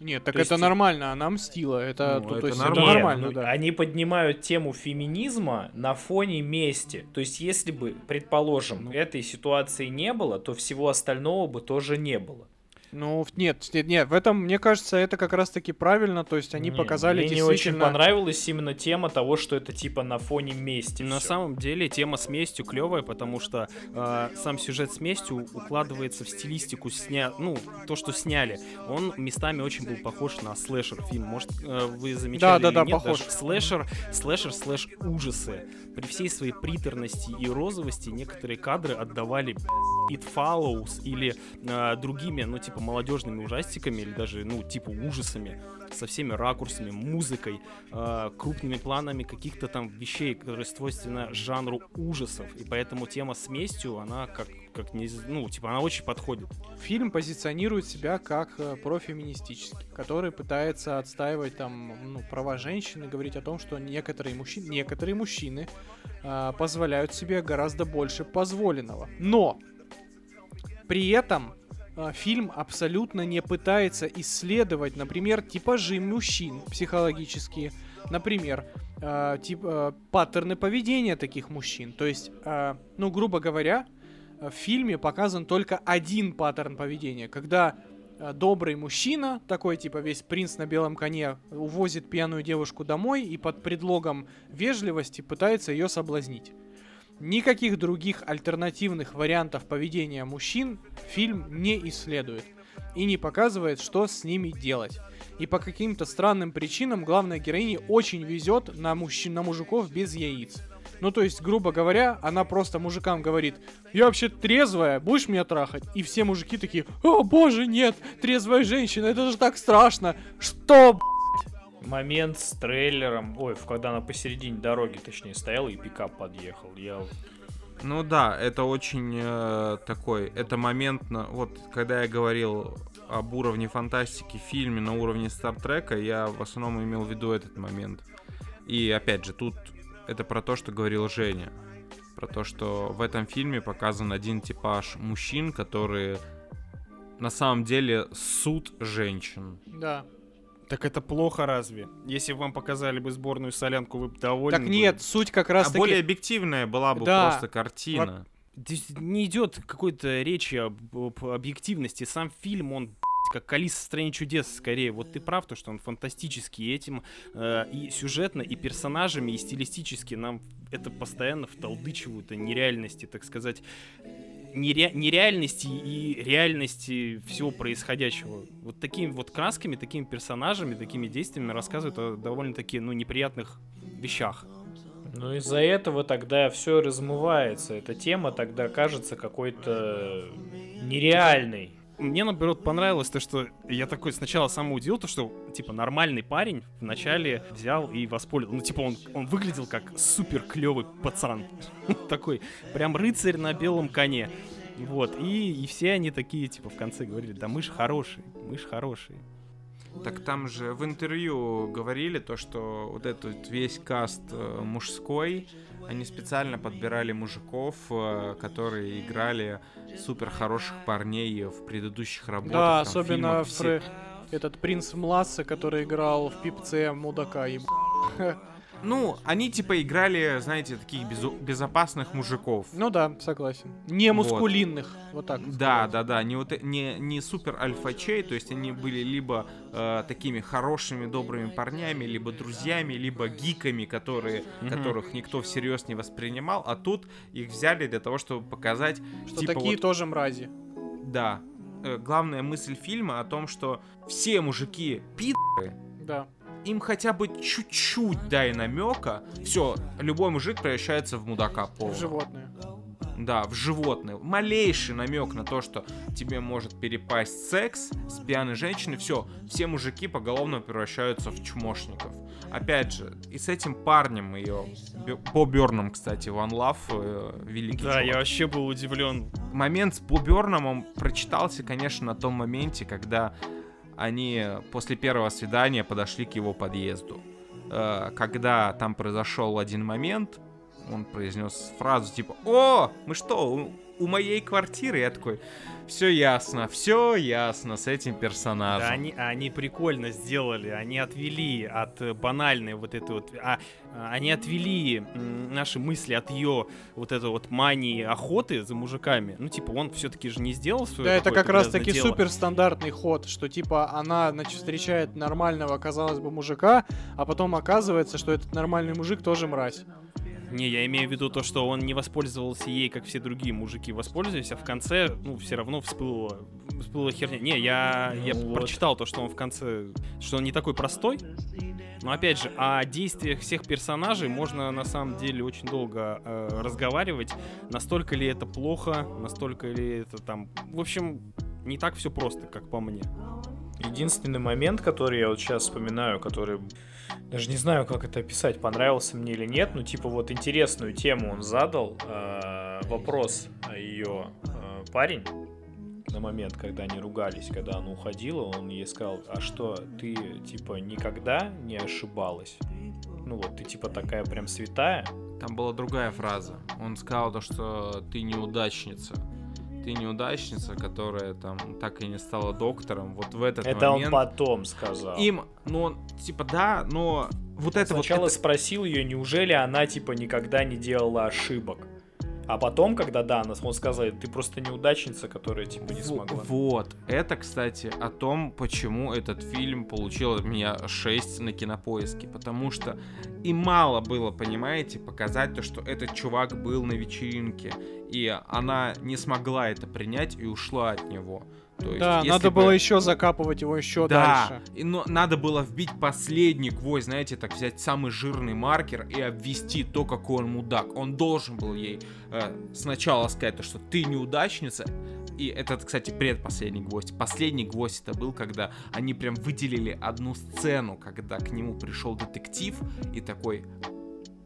Нет, так То есть- это нормально, она мстила. Это, Ну, то это есть, нормально. это Нет, нормально, ну, да. Они поднимают тему феминизма на фоне мести. То есть, если бы, предположим, Ну. этой ситуации не было, то всего остального бы тоже не было. Ну, нет, нет, в этом, мне кажется, это как раз-таки правильно, то есть они Не, показали Мне не очень действительно... понравилась именно тема того, что это типа на фоне мести. На всё. самом деле тема с местью клевая, потому что э, сам сюжет с местью укладывается в стилистику сня, ну то, что сняли. Он местами очень был похож на слэшер фильм. Может, э, вы замечали Да, да, или да, нет, похож. даже слэшер, слэшер слэш ужасы. При всей своей приторности и розовости некоторые кадры отдавали It Follows или э, другими, ну типа молодежными ужастиками или даже ну типа ужасами со всеми ракурсами, музыкой, э, крупными планами каких-то там вещей, которые свойственны жанру ужасов. И поэтому тема с местью, она как, как не, ну, типа, она очень подходит. Фильм позиционирует себя как э, профеминистический, который пытается отстаивать там ну, права женщин и говорить о том, что некоторые мужчины, некоторые мужчины а, позволяют себе гораздо больше позволенного. Но при этом фильм абсолютно не пытается исследовать, например, типажи мужчин психологические, например, а, тип, а, паттерны поведения таких мужчин. То есть, а, ну, грубо говоря, в фильме показан только один паттерн поведения, когда э, добрый мужчина, такой типа весь принц на белом коне, увозит пьяную девушку домой и под предлогом вежливости пытается ее соблазнить. Никаких других альтернативных вариантов поведения мужчин фильм не исследует и не показывает, что с ними делать. И по каким-то странным причинам главной героине очень везет на, мужчин, на мужиков без яиц. Ну, то есть, грубо говоря, она просто мужикам говорит, я вообще трезвая, будешь меня трахать? И все мужики такие, о боже, нет, трезвая женщина, это же так страшно. Что, б***ь?» Момент с трейлером, ой, когда она посередине дороги, точнее, стояла и пикап подъехал. Я Ну да, это очень э, такой, это момент, на- вот когда я говорил об уровне фантастики в фильме на уровне Стартрека, я в основном имел в виду этот момент. И опять же, тут это про то, что говорил Женя. Про то, что в этом фильме показан один типаж мужчин, которые на самом деле суд женщин. Да. Так это плохо разве? Если бы вам показали бы сборную солянку, вы бы довольны Так нет, были? суть как раз А таки... более объективная была бы Да. просто картина. Здесь не идет какой-то речи об, об объективности. Сам фильм, он как Алиса в стране чудес, скорее. Вот ты прав, то, что он фантастический этим э, и сюжетно, и персонажами, и стилистически нам это постоянно вталдычивают о нереальности, так сказать. Нере- нереальности и реальности всего происходящего. Вот такими вот красками, такими персонажами, такими действиями рассказывают о довольно-таки, ну, неприятных вещах. Ну из-за этого тогда все размывается. Эта тема тогда кажется какой-то нереальной. Мне, наоборот, понравилось то, что я такой сначала сам удивил, то, что, типа, нормальный парень вначале взял и воспользовался. Ну, типа, он, он выглядел как супер клевый пацан. [LAUGHS] Такой, прям рыцарь на белом коне. Вот, и, и все они такие, типа, в конце говорили, да мы ж хорошие, мы ж хорошие. Так там же в интервью говорили то, что вот этот весь каст э, мужской, они специально подбирали мужиков, э, которые играли супер хороших парней в предыдущих работах. Да, там, особенно фильмах, все- Фре- этот принц Мласса, который играл в пипце мудака. еб- [LAUGHS] Ну, они типа играли, знаете, таких безу- безопасных мужиков. Ну да, согласен. Не Вот. мускулинных, вот так. Да, да, да, не вот не, не супер альфачей, то есть они были либо э, такими хорошими, добрыми парнями, либо друзьями, либо гиками, которые, Мгм. которых никто всерьез не воспринимал, а тут их взяли для того, чтобы показать, Что типа такие вот, тоже мрази. да, э, главная мысль фильма о том, что все мужики пидоры, Да. Им хотя бы чуть-чуть дай намека, все, любой мужик превращается в мудака полного. Животные. Да, в животное. Малейший намек на то, что тебе может перепасть секс с пьяной женщиной, все, все мужики поголовно превращаются в чмошников. Опять же, и с этим парнем ее, Бо Бёрном, кстати, One Love, э, великий Да, чувак. я вообще был удивлен. Момент с Бо Бёрном прочитался, конечно, на том моменте, когда они после первого свидания подошли к его подъезду. Э, Когда там произошел один момент, он произнес фразу типа «О, мы что, у, моей квартиры?» Я такой «Все ясно, все ясно с этим персонажем». Да, они, они прикольно сделали, они отвели от э, банальной вот этой вот, а, а, они отвели наши мысли от ее вот этой вот мании охоты за мужиками. Ну, типа, он все-таки же не сделал свое Да, это как раз таки супер стандартный ход, что типа она, значит, встречает нормального, казалось бы, мужика, а потом оказывается, что этот нормальный мужик тоже мразь. Не, я имею в виду то, что он не воспользовался ей, как все другие мужики воспользовались, а в конце, ну, все равно всплыла, всплыла херня. Не, я, я Ну вот. прочитал то, что он в конце, что он не такой простой. Но опять же, о действиях всех персонажей можно на самом деле очень долго э, разговаривать. Настолько ли это плохо, настолько ли это там... В общем, не так все просто, как по мне. Единственный момент, который я вот сейчас вспоминаю, который даже не знаю, как это описать, понравился мне или нет, ну типа вот интересную тему он задал, э, вопрос ее парень на момент, когда они ругались, когда она уходила, он ей сказал, а что, ты типа никогда не ошибалась? Ну вот, ты типа такая прям святая, Там была другая фраза. Он сказал то, что ты неудачница. Ты неудачница, которая там так и не стала доктором. Вот в этот это момент... он потом сказал. Им, ну, он, типа, да, но вот это Сначала вот... это- спросил ее, неужели она типа никогда не делала ошибок. А потом, когда да, она- он сказал, ты просто неудачница, которая типа не смогла. Вот. Это, кстати, о том, почему этот фильм получил от меня 6 на кинопоиске. Потому что и мало было, понимаете, показать то, что этот чувак был на вечеринке. И она не смогла это принять и ушла от него. То есть, Да, надо бы- было еще закапывать его еще Да, дальше. и, но надо было вбить последний гвоздь, знаете, так взять самый жирный маркер и обвести то, какой он мудак. Он должен был ей э, сначала сказать, то, что ты неудачница, и это, кстати, предпоследний гвоздь. Последний гвоздь это был, когда они прям выделили одну сцену, когда к нему пришел детектив и такой,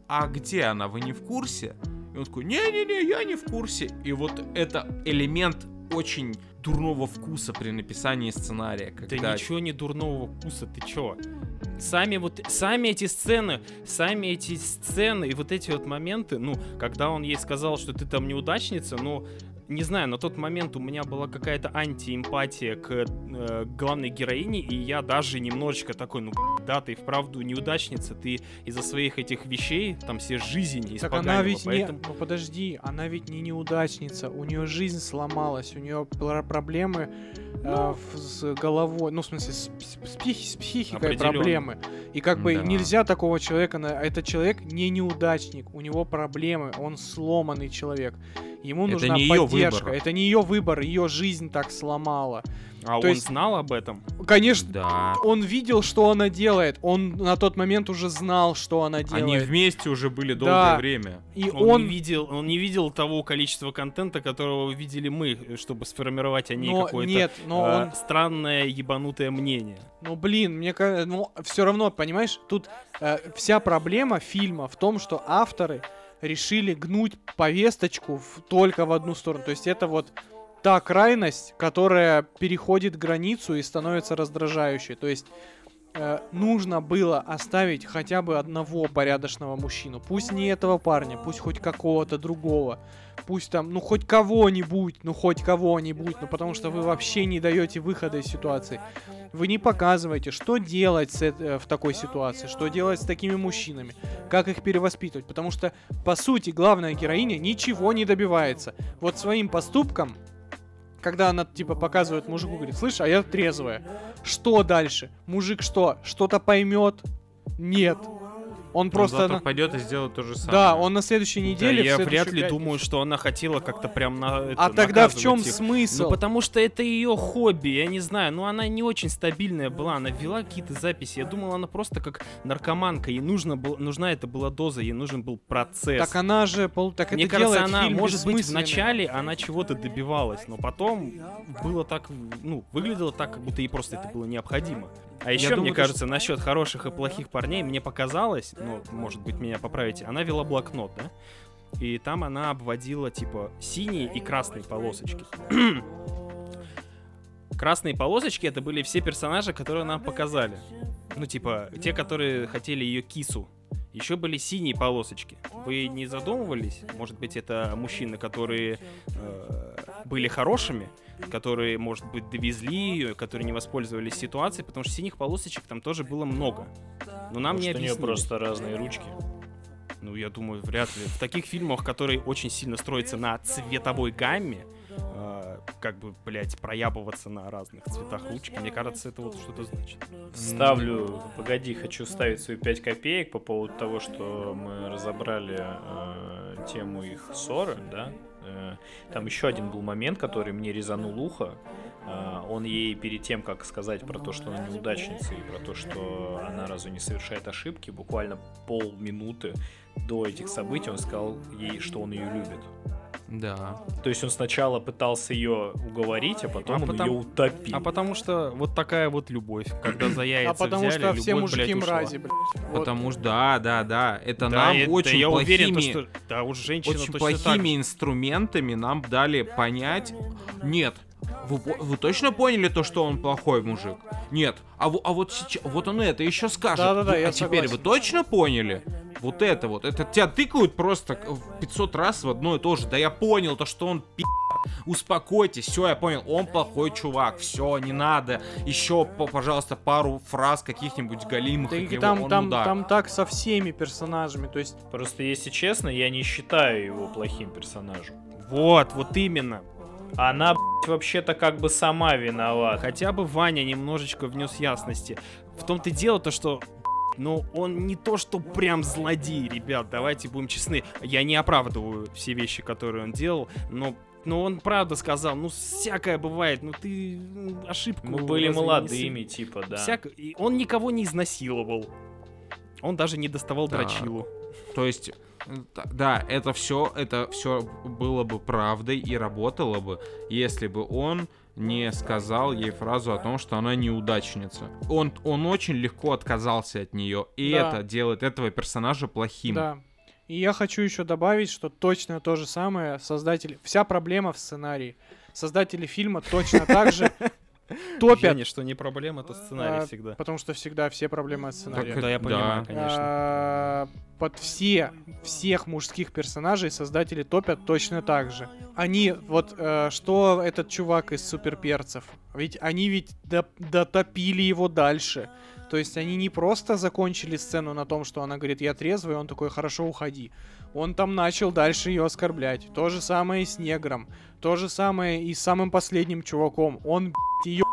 а где она, вы не в курсе? И он такой, не-не-не, я не в курсе. И вот это элемент очень дурного вкуса при написании сценария. Да Когда ничего не дурного вкуса, ты чё? Сами вот, сами эти сцены, сами эти сцены и вот эти вот моменты, ну, когда он ей сказал, что ты там неудачница, ну, не знаю, на тот момент у меня была какая-то антиэмпатия к э, главной героине, и я даже немножечко такой, ну, да, ты вправду неудачница, ты из-за своих этих вещей там все жизни Так испоганила, она ведь поэтому... не... Ну подожди, она ведь не неудачница. У нее жизнь сломалась, у нее проблемы э, в- с головой, ну в смысле с, с психи- с психикой проблемы. И как бы Да. нельзя такого человека, на... этот человек не неудачник, у него проблемы, он сломанный человек. Ему Это нужна не поддержка. выбор. Это не ее выбор, ее жизнь так сломала. А То он есть- знал об этом? Конечно, Да. он видел, что она делает. Он на тот момент уже знал, что она делает. Они вместе уже были долгое Да. время. И Он, он, не видел, он не видел того количества контента, которого видели мы, чтобы сформировать о ней какое-то нет, но э, он, странное ебанутое мнение. ну блин, мне кажется, ну все равно, понимаешь, тут э, вся проблема фильма в том, что авторы решили гнуть повесточку в- только в одну сторону. То есть это вот та крайность, которая переходит границу и становится раздражающей. То есть э, нужно было оставить хотя бы одного порядочного мужчину. Пусть не этого парня, пусть хоть какого-то другого. Пусть там, ну хоть кого-нибудь, ну хоть кого-нибудь, ну потому что вы вообще не даете выхода из ситуации. Вы не показываете, что делать с э, в такой ситуации, что делать с такими мужчинами, как их перевоспитывать. Потому что, по сути, главная героиня ничего не добивается. Вот своим поступком, когда она, типа, показывает мужику, говорит, слышь, а я трезвая. Что дальше? Мужик что, что-то поймет? Нет. Он Он просто... завтра на- пойдет и сделает то же самое. Да, он на следующей Да, неделе... в я вряд ли пятницу. думаю, что она хотела как-то прям на это А тогда в чем их. смысл? Ну, потому что это ее хобби, я не знаю, ну она не очень стабильная была, она вела какие-то записи, я думал, она просто как наркоманка, ей нужно был, нужна это была доза, ей нужен был процесс. Так она же... пол- Так Мне это кажется, она, может быть, в бессмысленным. начале она чего-то добивалась, но потом было так, ну, выглядело так, как будто ей просто это было необходимо. А еще, думаю, мне кажется, насчет хороших и плохих парней, мне показалось, ну, может быть, меня поправите, она вела блокнот, да? И там она обводила, типа, синие и красные полосочки. [CLEARS THROAT] Красные полосочки это были все персонажи, которые нам показали. Ну, типа, те, которые хотели ее кису. Еще были синие полосочки. Вы не задумывались? Может быть, это мужчины, которые э, были хорошими, которые, может быть, довезли ее, которые не воспользовались ситуацией, потому что синих полосочек там тоже было много. Но нам не Может, у нее объяснили. просто разные ручки. Ну, я думаю, вряд ли. В таких фильмах, которые очень сильно строятся на цветовой гамме, как бы, блядь, проябываться на разных цветах ручки, мне кажется, это вот что-то значит. Ставлю, погоди, хочу ставить свои 5 копеек по поводу того, что мы разобрали э, тему их ссоры, да. Э, там еще один был момент, который мне резанул ухо. Э, он ей перед тем, как сказать про то, что она неудачница и про то, что она разве не совершает ошибки, буквально полминуты до этих событий он сказал ей, что он ее любит. Да. То есть он сначала пытался ее уговорить, а потом А он потом- ее утопил. А потому что вот такая вот любовь, когда за яйца А потому взяли, что все мужики блядь, мрази, блядь. Вот. Потому что, да, да, да. Это Да, нам это очень я уверен, плохими... то, что да, уж женщина очень точно плохими так инструментами нам дали понять, нет, вы, вы точно поняли то, что он плохой мужик? Нет. А, а вот сейчас, вот он это еще скажет. Да-да-да, Вы- я а теперь вы согласен. точно поняли? Вот это вот. Это тебя тыкают просто в 500 раз в одно и то же. Да я понял то, что он пи***. Успокойтесь, все, я понял, он плохой чувак, все, не надо. Еще, по- пожалуйста, пару фраз каких-нибудь галимых Да него, там, он там, мудак. там так со всеми персонажами. То есть Просто, если честно, я не считаю его плохим персонажем. Вот, вот именно. Она, блядь, вообще-то как бы сама виновата. Хотя бы Ваня немножечко внес ясности. В том-то и дело то, что ну, он не то, что прям злодей, ребят, давайте будем честны. Я не оправдываю все вещи, которые он делал, но но он правда сказал, ну, всякое бывает, ну, ты м, ошибку... Мы были разве не молодыми, типа, да. Всяко- и он никого не изнасиловал. Он даже не доставал Да. дрочилу. То есть, да, это все, это все было бы правдой и работало бы, если бы он не сказал ей фразу о том, что она неудачница. Он, он очень легко отказался от нее, и Да. это делает этого персонажа плохим. Да. И я хочу еще добавить, что точно то же самое создатели... Вся проблема в сценарии. Создатели фильма точно так же [LAUGHS] топят, Женя, что не проблема, это сценарий а, всегда. потому что всегда все проблемы от Так сценария. это- Да, я да. понимаю, конечно. А, под все всех мужских персонажей создатели топят точно так же. Они вот э, что этот чувак из суперперцев, ведь они ведь дотопили его дальше. То есть они не просто закончили сцену на том, что она говорит, я трезвый, и он такой, хорошо, уходи. Он там начал дальше ее оскорблять. То же самое и с негром. То же самое и с самым последним чуваком. Он, ее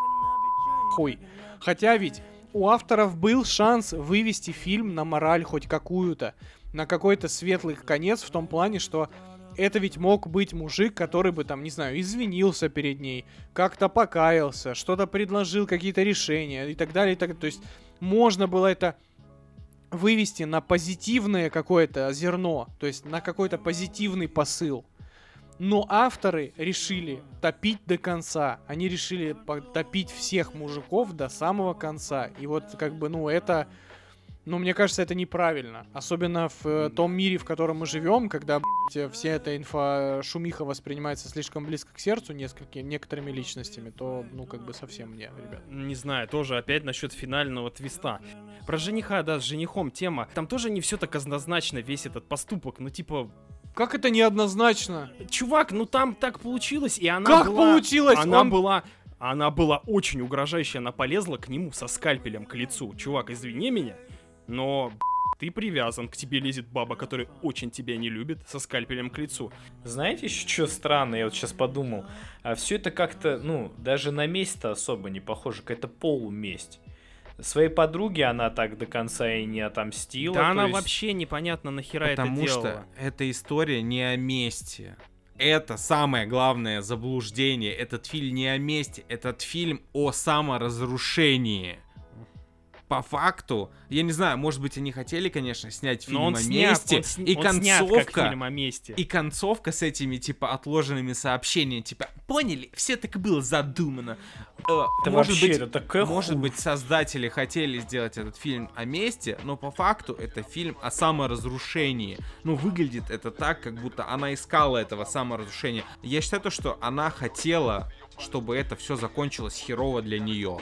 хуй. Хотя ведь у авторов был шанс вывести фильм на мораль хоть какую-то, на какой-то светлый конец в том плане, что это ведь мог быть мужик, который бы там, не знаю, извинился перед ней, как-то покаялся, что-то предложил, какие-то решения и так далее, и так далее. То есть можно было это вывести на позитивное какое-то зерно, то есть на какой-то позитивный посыл. Но авторы решили топить до конца. Они решили топить всех мужиков до самого конца. И вот как бы, ну, это... Ну, мне кажется, это неправильно. Особенно в э, том мире, в котором мы живем, когда, блядь, вся эта инфа шумиха воспринимается слишком близко к сердцу несколькими, некоторыми личностями, то, ну, как бы совсем не, ребят. Не знаю, тоже опять насчет финального твиста. Про жениха, да, с женихом тема. Там тоже не все так однозначно, весь этот поступок. Ну, типа, Как это неоднозначно? чувак, ну там так получилось, и она Как была- получилось? Она Он- была... Она была очень угрожающая, она полезла к нему со скальпелем к лицу. Чувак, извини меня, но ты привязан, к тебе лезет баба, которая очень тебя не любит, со скальпелем к лицу. Знаете еще что странно, я вот сейчас подумал. А все это как-то, ну, даже на месть-то особо не похоже, какая-то полуместь. Своей подруге она так до конца и не отомстила. да она есть- вообще непонятно нахера Потому это что делала. эта история не о мести. Это самое главное заблуждение. Этот фильм не о мести. Этот фильм о саморазрушении. По факту, я не знаю, может быть, они хотели, конечно, снять фильм Но он о снят, мести. он и он снят как концовка. фильм о месте. И концовка с этими, типа, отложенными сообщениями, типа, поняли, все так и было задумано. Э, Это может вообще, быть, это такая может хуй. быть, создатели хотели сделать этот фильм о мести, но по факту это фильм о саморазрушении. Ну, выглядит это так, как будто она искала этого саморазрушения. Я считаю то, что она хотела, чтобы это все закончилось херово для нее.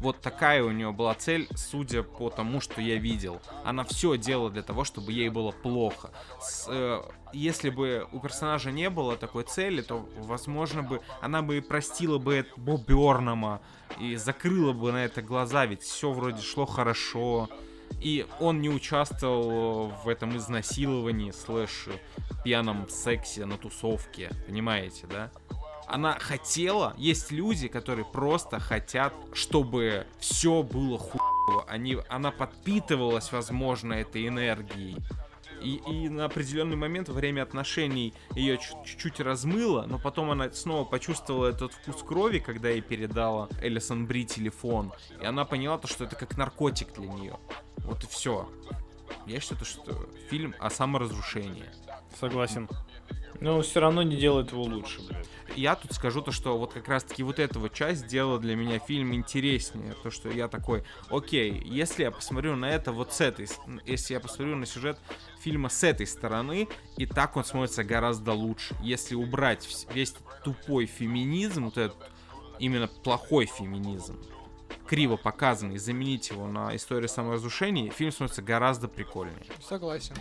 Вот такая у нее была цель, судя по тому, что я видел. Она все делала для того, чтобы ей было плохо. С, э, если бы у персонажа не было такой цели, то, возможно, бы она бы и простила бы Боб Бёрнама и закрыла бы на это глаза, ведь все вроде шло хорошо. И он не участвовал в этом изнасиловании, слэш пьяном сексе на тусовке, понимаете, да? Она хотела, есть люди, которые просто хотят, чтобы все было хуево. Они, она подпитывалась, возможно, этой энергией. И, и на определенный момент во время отношений ее чуть-чуть размыло, но потом она снова почувствовала этот вкус крови, когда ей передала Элисон Бри телефон. И она поняла, то, что это как наркотик для нее. Вот и все. Я считаю, что фильм о саморазрушении. Согласен. Но все равно не делает его лучше. Я тут скажу то, что вот как раз-таки вот эта вот часть сделала для меня фильм интереснее. То, что я такой, окей, если я посмотрю на это вот с этой, если я посмотрю на сюжет фильма с этой стороны, и так он смотрится гораздо лучше. Если убрать весь тупой феминизм, вот этот именно плохой феминизм, криво показанный, заменить его на историю саморазрушения, фильм смотрится гораздо прикольнее. Согласен.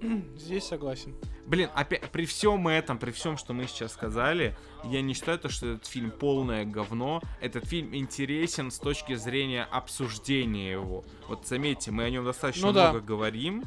[CLEARS THROAT] Здесь согласен. Блин, опять, при всем этом, при всем, что мы сейчас сказали, я не считаю то, что этот фильм полное говно. Этот фильм интересен с точки зрения обсуждения его. Вот заметьте, мы о нем достаточно Ну да. много говорим.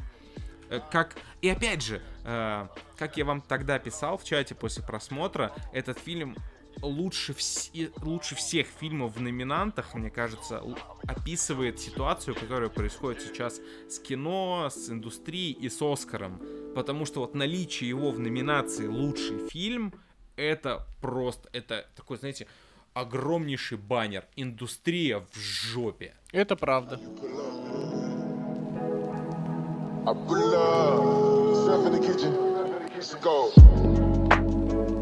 Э, Как... И опять же, э, как я вам тогда писал в чате после просмотра, этот фильм лучше, вс- лучше всех фильмов в номинантах, мне кажется, описывает ситуацию, которая происходит сейчас с кино, с индустрией и с Оскаром. Потому что вот наличие его в номинации «Лучший фильм» это просто, это такой, знаете, огромнейший баннер. Индустрия в жопе. Это правда. I pull up, in the kitchen. Let's go.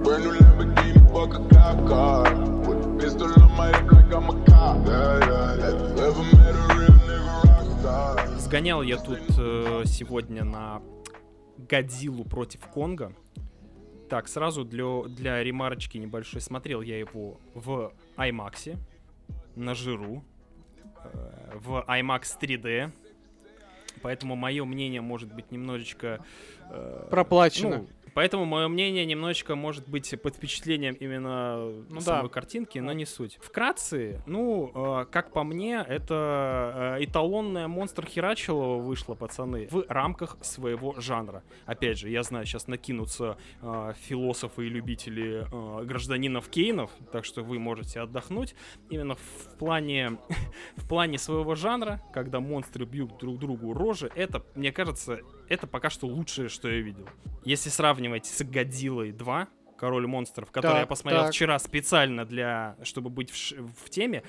Brand new Lamborghini, fuck a cop car. With a pistol on my hip like I'm a cop. Yeah, yeah. Have you ever met a real nigga rockstar? Сгонял я тут э, сегодня на Годзиллу против Конга. Так, сразу для, для ремарочки небольшой. Смотрел я его в IMAX, на жиру, э, в IMAX 3D. Поэтому мое мнение может быть немножечко... э, Проплачено. ну, поэтому мое мнение немножечко может быть под впечатлением именно Ну самой да. картинки, но не суть. Вкратце, ну, э, как по мне, это э, эталонная монстр Херачилова вышла, пацаны, в рамках своего жанра. Опять же, я знаю, сейчас накинутся э, философы и любители э, гражданинов Кейнов, так что вы можете отдохнуть. Именно в плане, [LAUGHS] в плане своего жанра, когда монстры бьют друг другу рожи, это, мне кажется, это пока что лучшее, что я видел. Если сравнивать с Годзиллой 2, Король монстров, который Так, я посмотрел так. вчера специально для, чтобы быть в, в теме,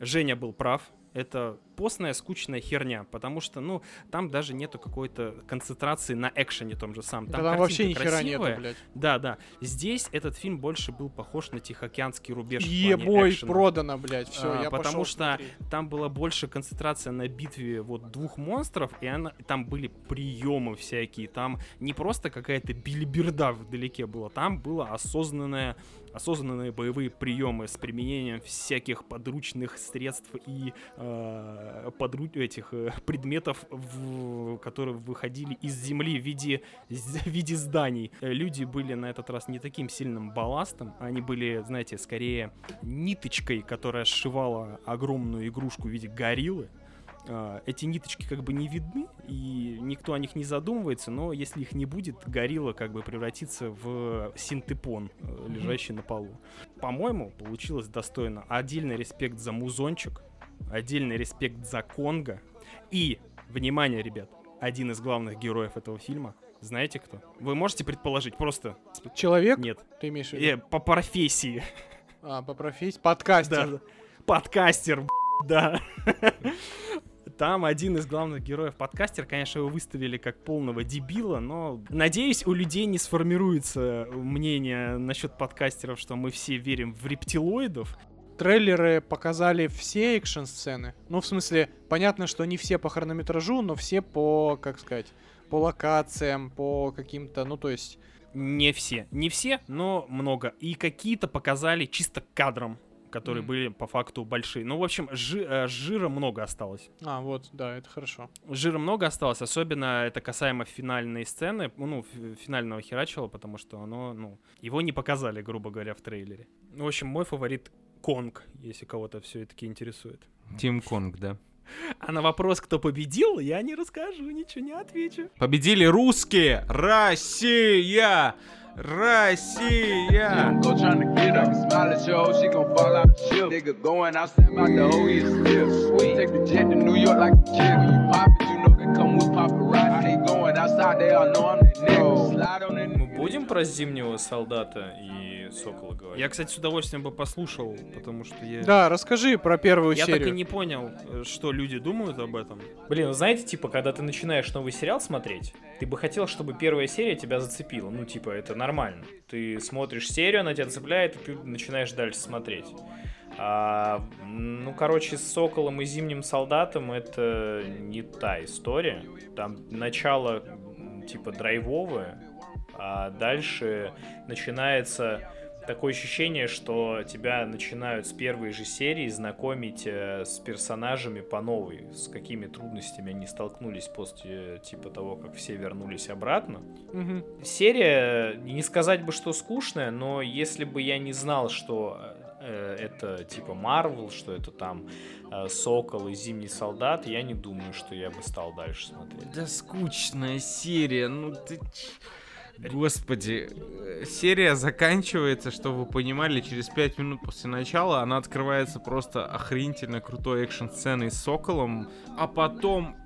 Женя был прав. Это постная, скучная херня, потому что, ну, там даже нету какой-то концентрации на экшене том же самом. Да Там, Там вообще ни хера нету, блядь. Да, да. Здесь этот фильм больше был похож на Тихоокеанский рубеж. Ебой, продано, блядь, все, А, я потому что смотреть. там была больше концентрация на битве вот двух монстров, и она, там были приемы всякие, там не просто какая-то билиберда вдалеке была, там было осознанное осознанные боевые приемы с применением всяких подручных средств и э, подру- этих э, предметов, в- которые выходили из земли в виде, в виде зданий. Люди были на этот раз не таким сильным балластом, они были, знаете, скорее ниточкой, которая сшивала огромную игрушку в виде гориллы. А, Эти ниточки как бы не видны, и никто о них не задумывается, но если их не будет, горилла как бы превратится в синтепон, э, лежащий на полу. По-моему, получилось достойно. Отдельный респект за музончик, отдельный респект за Конга. И, внимание, ребят, один из главных героев этого фильма, знаете кто? Вы можете предположить, просто Человек? нет. Ты имеешь в виду? Э, по профессии. А, по профессии? Подкастер. Да. Подкастер, да. [LAUGHS] Там один из главных героев подкастер, конечно, его выставили как полного дебила, но надеюсь, у людей не сформируется мнение насчет подкастеров, что мы все верим в рептилоидов. Трейлеры показали все экшн-сцены. Ну, в смысле, понятно, что не все по хронометражу, но все по, как сказать, по локациям, по каким-то, ну, то есть... Не все. Не все, но много. И какие-то показали чисто кадром, которые Мгм. были по факту большие. Ну, в общем, жи- э, жира много осталось. А, вот, да, это хорошо. Жира много осталось, особенно это касаемо финальной сцены, ну, финального херачила, потому что оно, ну, его не показали, грубо говоря, в трейлере. Ну, в общем, мой фаворит Конг, если кого-то все-таки интересует. Тим Конг, да. А на вопрос, кто победил, я не расскажу, ничего не отвечу. Победили русские! Россия! Russia. I'm go trying to get her. Smile at your hoe, she gon' fall out the ship. Nigga going outside snap out the hoe, he a. Sweet. Take the jet to New York like a kid. When you pop it, you know they come with popper. Мы будем про зимнего солдата и сокола говорить? Я, кстати, с удовольствием бы послушал, потому что я... Да, расскажи про первую Я так серию. и не понял, э, что люди думают об этом. Блин, ну знаете, типа, когда ты начинаешь новый сериал смотреть, ты бы хотел, чтобы первая серия тебя зацепила. Ну, типа, это нормально. Ты смотришь серию, она тебя цепляет, и ты начинаешь дальше смотреть. А, ну, короче, с Соколом и Зимним Солдатом это не та история. Там начало, типа, драйвовое, а дальше начинается такое ощущение, что тебя начинают с первой же серии знакомить э, с персонажами по новой, с какими трудностями они столкнулись после типа того, как все вернулись обратно. Мгм. Серия, не сказать бы, что скучная, но если бы я не знал, что э, это типа Марвел, что это там э, Сокол и Зимний Солдат, я не думаю, что я бы стал дальше смотреть. Да скучная серия, ну ты... Господи, э, серия заканчивается, чтобы вы понимали, через 5 минут после начала она открывается просто охренительно крутой экшн-сценой с Соколом, а потом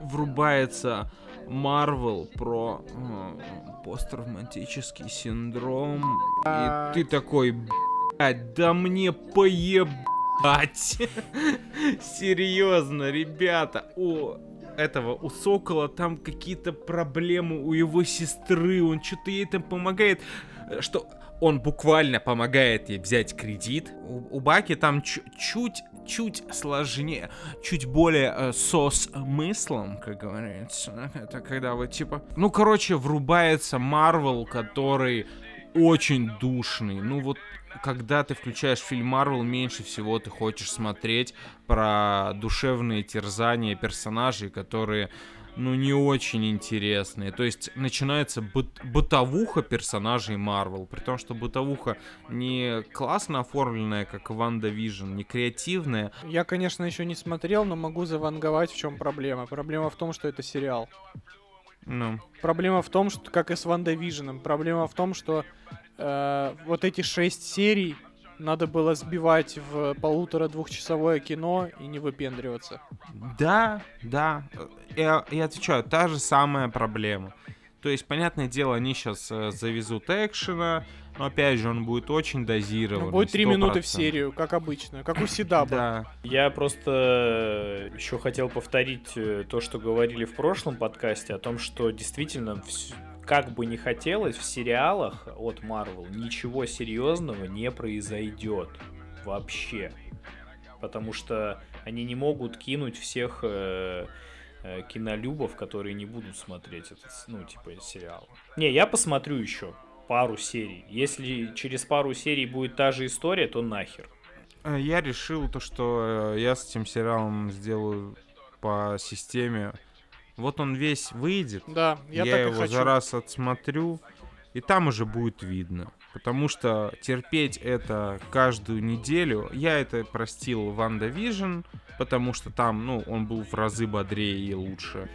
врубается Марвел про э, посттравматический синдром, и ты такой, блядь, да мне поебать. [LAUGHS] Серьезно, ребята, о, этого, у Сокола там какие-то проблемы у его сестры, он что-то ей там помогает, что он буквально помогает ей взять кредит. У, у Баки там чу- чуть чуть сложнее, чуть более э, со смыслом, как говорится. Это когда вы типа... Ну, короче, врубается Марвел, который очень душный. Ну, вот когда ты включаешь фильм Марвел, меньше всего ты хочешь смотреть про душевные терзания персонажей, которые, ну, не очень интересные. То есть начинается быт- бытовуха персонажей Марвел, при том, что бытовуха не классно оформленная, как WandaVision, не креативная. Я, конечно, еще не смотрел, но могу заванговать, в чем проблема. Проблема в том, что это сериал. Ну, Проблема в том, что, как и с Ванда Виженом, проблема в том, что э, вот эти шесть серий надо было сбивать в полутора-двухчасовое кино и не выпендриваться. Да, да. Я, я отвечаю, та же самая проблема. То есть, понятное дело, они сейчас завезут экшена, но опять же, он будет очень дозирован. Ну, будет три минуты в серию, как обычно, как у Сидаба. Да. Я просто еще хотел повторить э, то, что говорили в прошлом подкасте, о том, что действительно, как бы не хотелось, в сериалах от Marvel ничего серьезного не произойдет вообще. Потому что они не могут кинуть всех э, э, кинолюбов, которые не будут смотреть этот, ну, типа, сериал. Не, я посмотрю еще пару серий. Если через пару серий будет та же история, то нахер. Э, Я решил то, что э, я с этим сериалом сделаю по системе. Вот он весь выйдет, Да, я, я, так и его хочу. за раз отсмотрю, и там уже будет видно. Потому что терпеть это каждую неделю, я это простил WandaVision, потому что там, ну, он был в разы бодрее и лучше.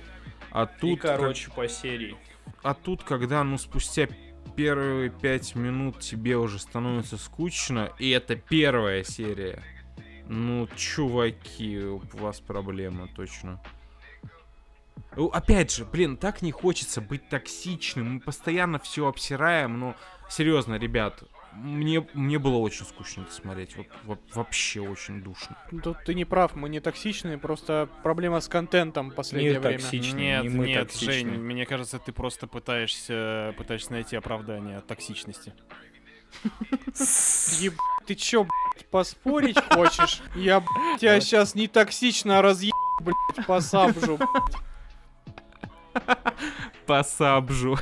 А тут, И, короче, по серии. а тут, когда, ну, спустя первые пять минут тебе уже становится скучно, и это первая серия, ну, чуваки, у вас проблема, точно. Опять же, блин, так не хочется быть токсичным. Мы постоянно все обсираем, но серьезно, ребят, мне, мне было очень скучно это смотреть. Вот, во- вообще очень душно. Тут ты не прав, мы не токсичные, просто проблема с контентом в последнее Не время. токсичные, Нет, не мы нет, токсичные. Жень, мне кажется, ты просто пытаешься, пытаешься найти оправдание от токсичности. Еб... Ты чё, блядь, поспорить хочешь? Я, блядь, тебя сейчас не токсично разъеб, блядь, посабжу. Посабжу.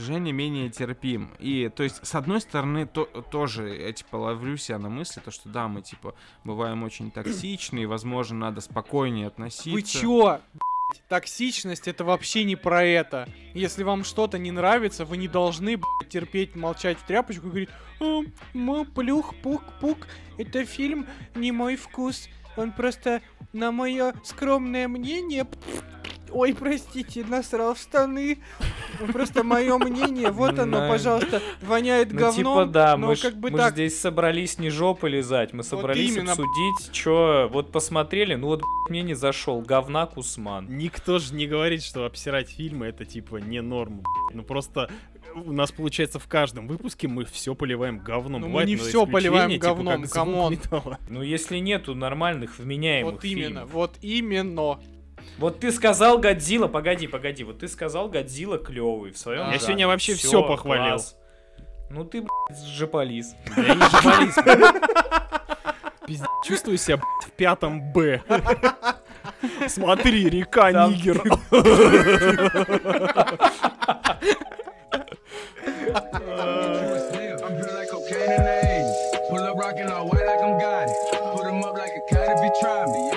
Женя менее терпим. И, то есть, с одной стороны, то, тоже, я, типа, ловлю себя на мысли, то, что, да, мы, типа, бываем очень [CLEARS THROAT] токсичны, и, возможно, надо спокойнее относиться. Вы чё? блядь? Токсичность это вообще не про это. Если вам что-то не нравится, вы не должны блядь, терпеть, молчать в тряпочку и говорить, «А, ма, плюх, пук, пук, это фильм не мой вкус. Он просто на мое скромное мнение... Ой, простите, насрал в штаны. Просто мое мнение, вот оно, Ну, пожалуйста, воняет Ну, говном. типа, да, но мы, как бы так. здесь собрались не жопы лизать, мы собрались именно. обсудить, что вот посмотрели, ну вот мне не зашел, говна Кусман. Никто же не говорит, что обсирать фильмы это типа не норма. Ну просто у нас получается в каждом выпуске мы все поливаем говном. Ну, мы не исключения, поливаем типа, говном, come on. Ну если нету нормальных вменяемых Вот именно, фильмов. вот именно. Вот ты сказал Годзилла, погоди, погоди, вот ты сказал Годзилла клевый в своем Я жанре. сегодня вообще всё похвалил. класс. Ну ты, блядь, жополиз. Да я не б***ь. Пиздец, чувствую себя в пятом Б. Смотри, река Там- Нигер. I'm pure like cocaine in the 80s. Pull up rockin' all white like I'm got it. Put 'em up like a cat if he try me.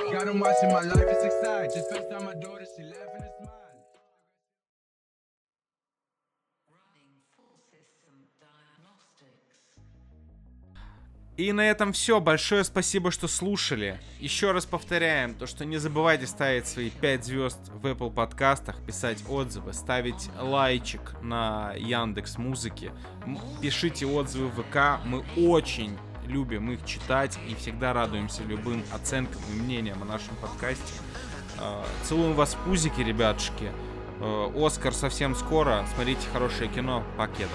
И на этом все. Большое спасибо, что слушали. Еще раз повторяем, то что не забывайте ставить свои 5 звезд в Apple подкастах, писать отзывы, ставить лайчик на Яндекс Музыке, пишите отзывы в ВК. Мы очень любим их читать и всегда радуемся любым оценкам и мнениям о нашем подкасте. Э, Целуем вас в пузики, ребятушки. Э, Оскар совсем скоро. Смотрите хорошее кино. Покедова.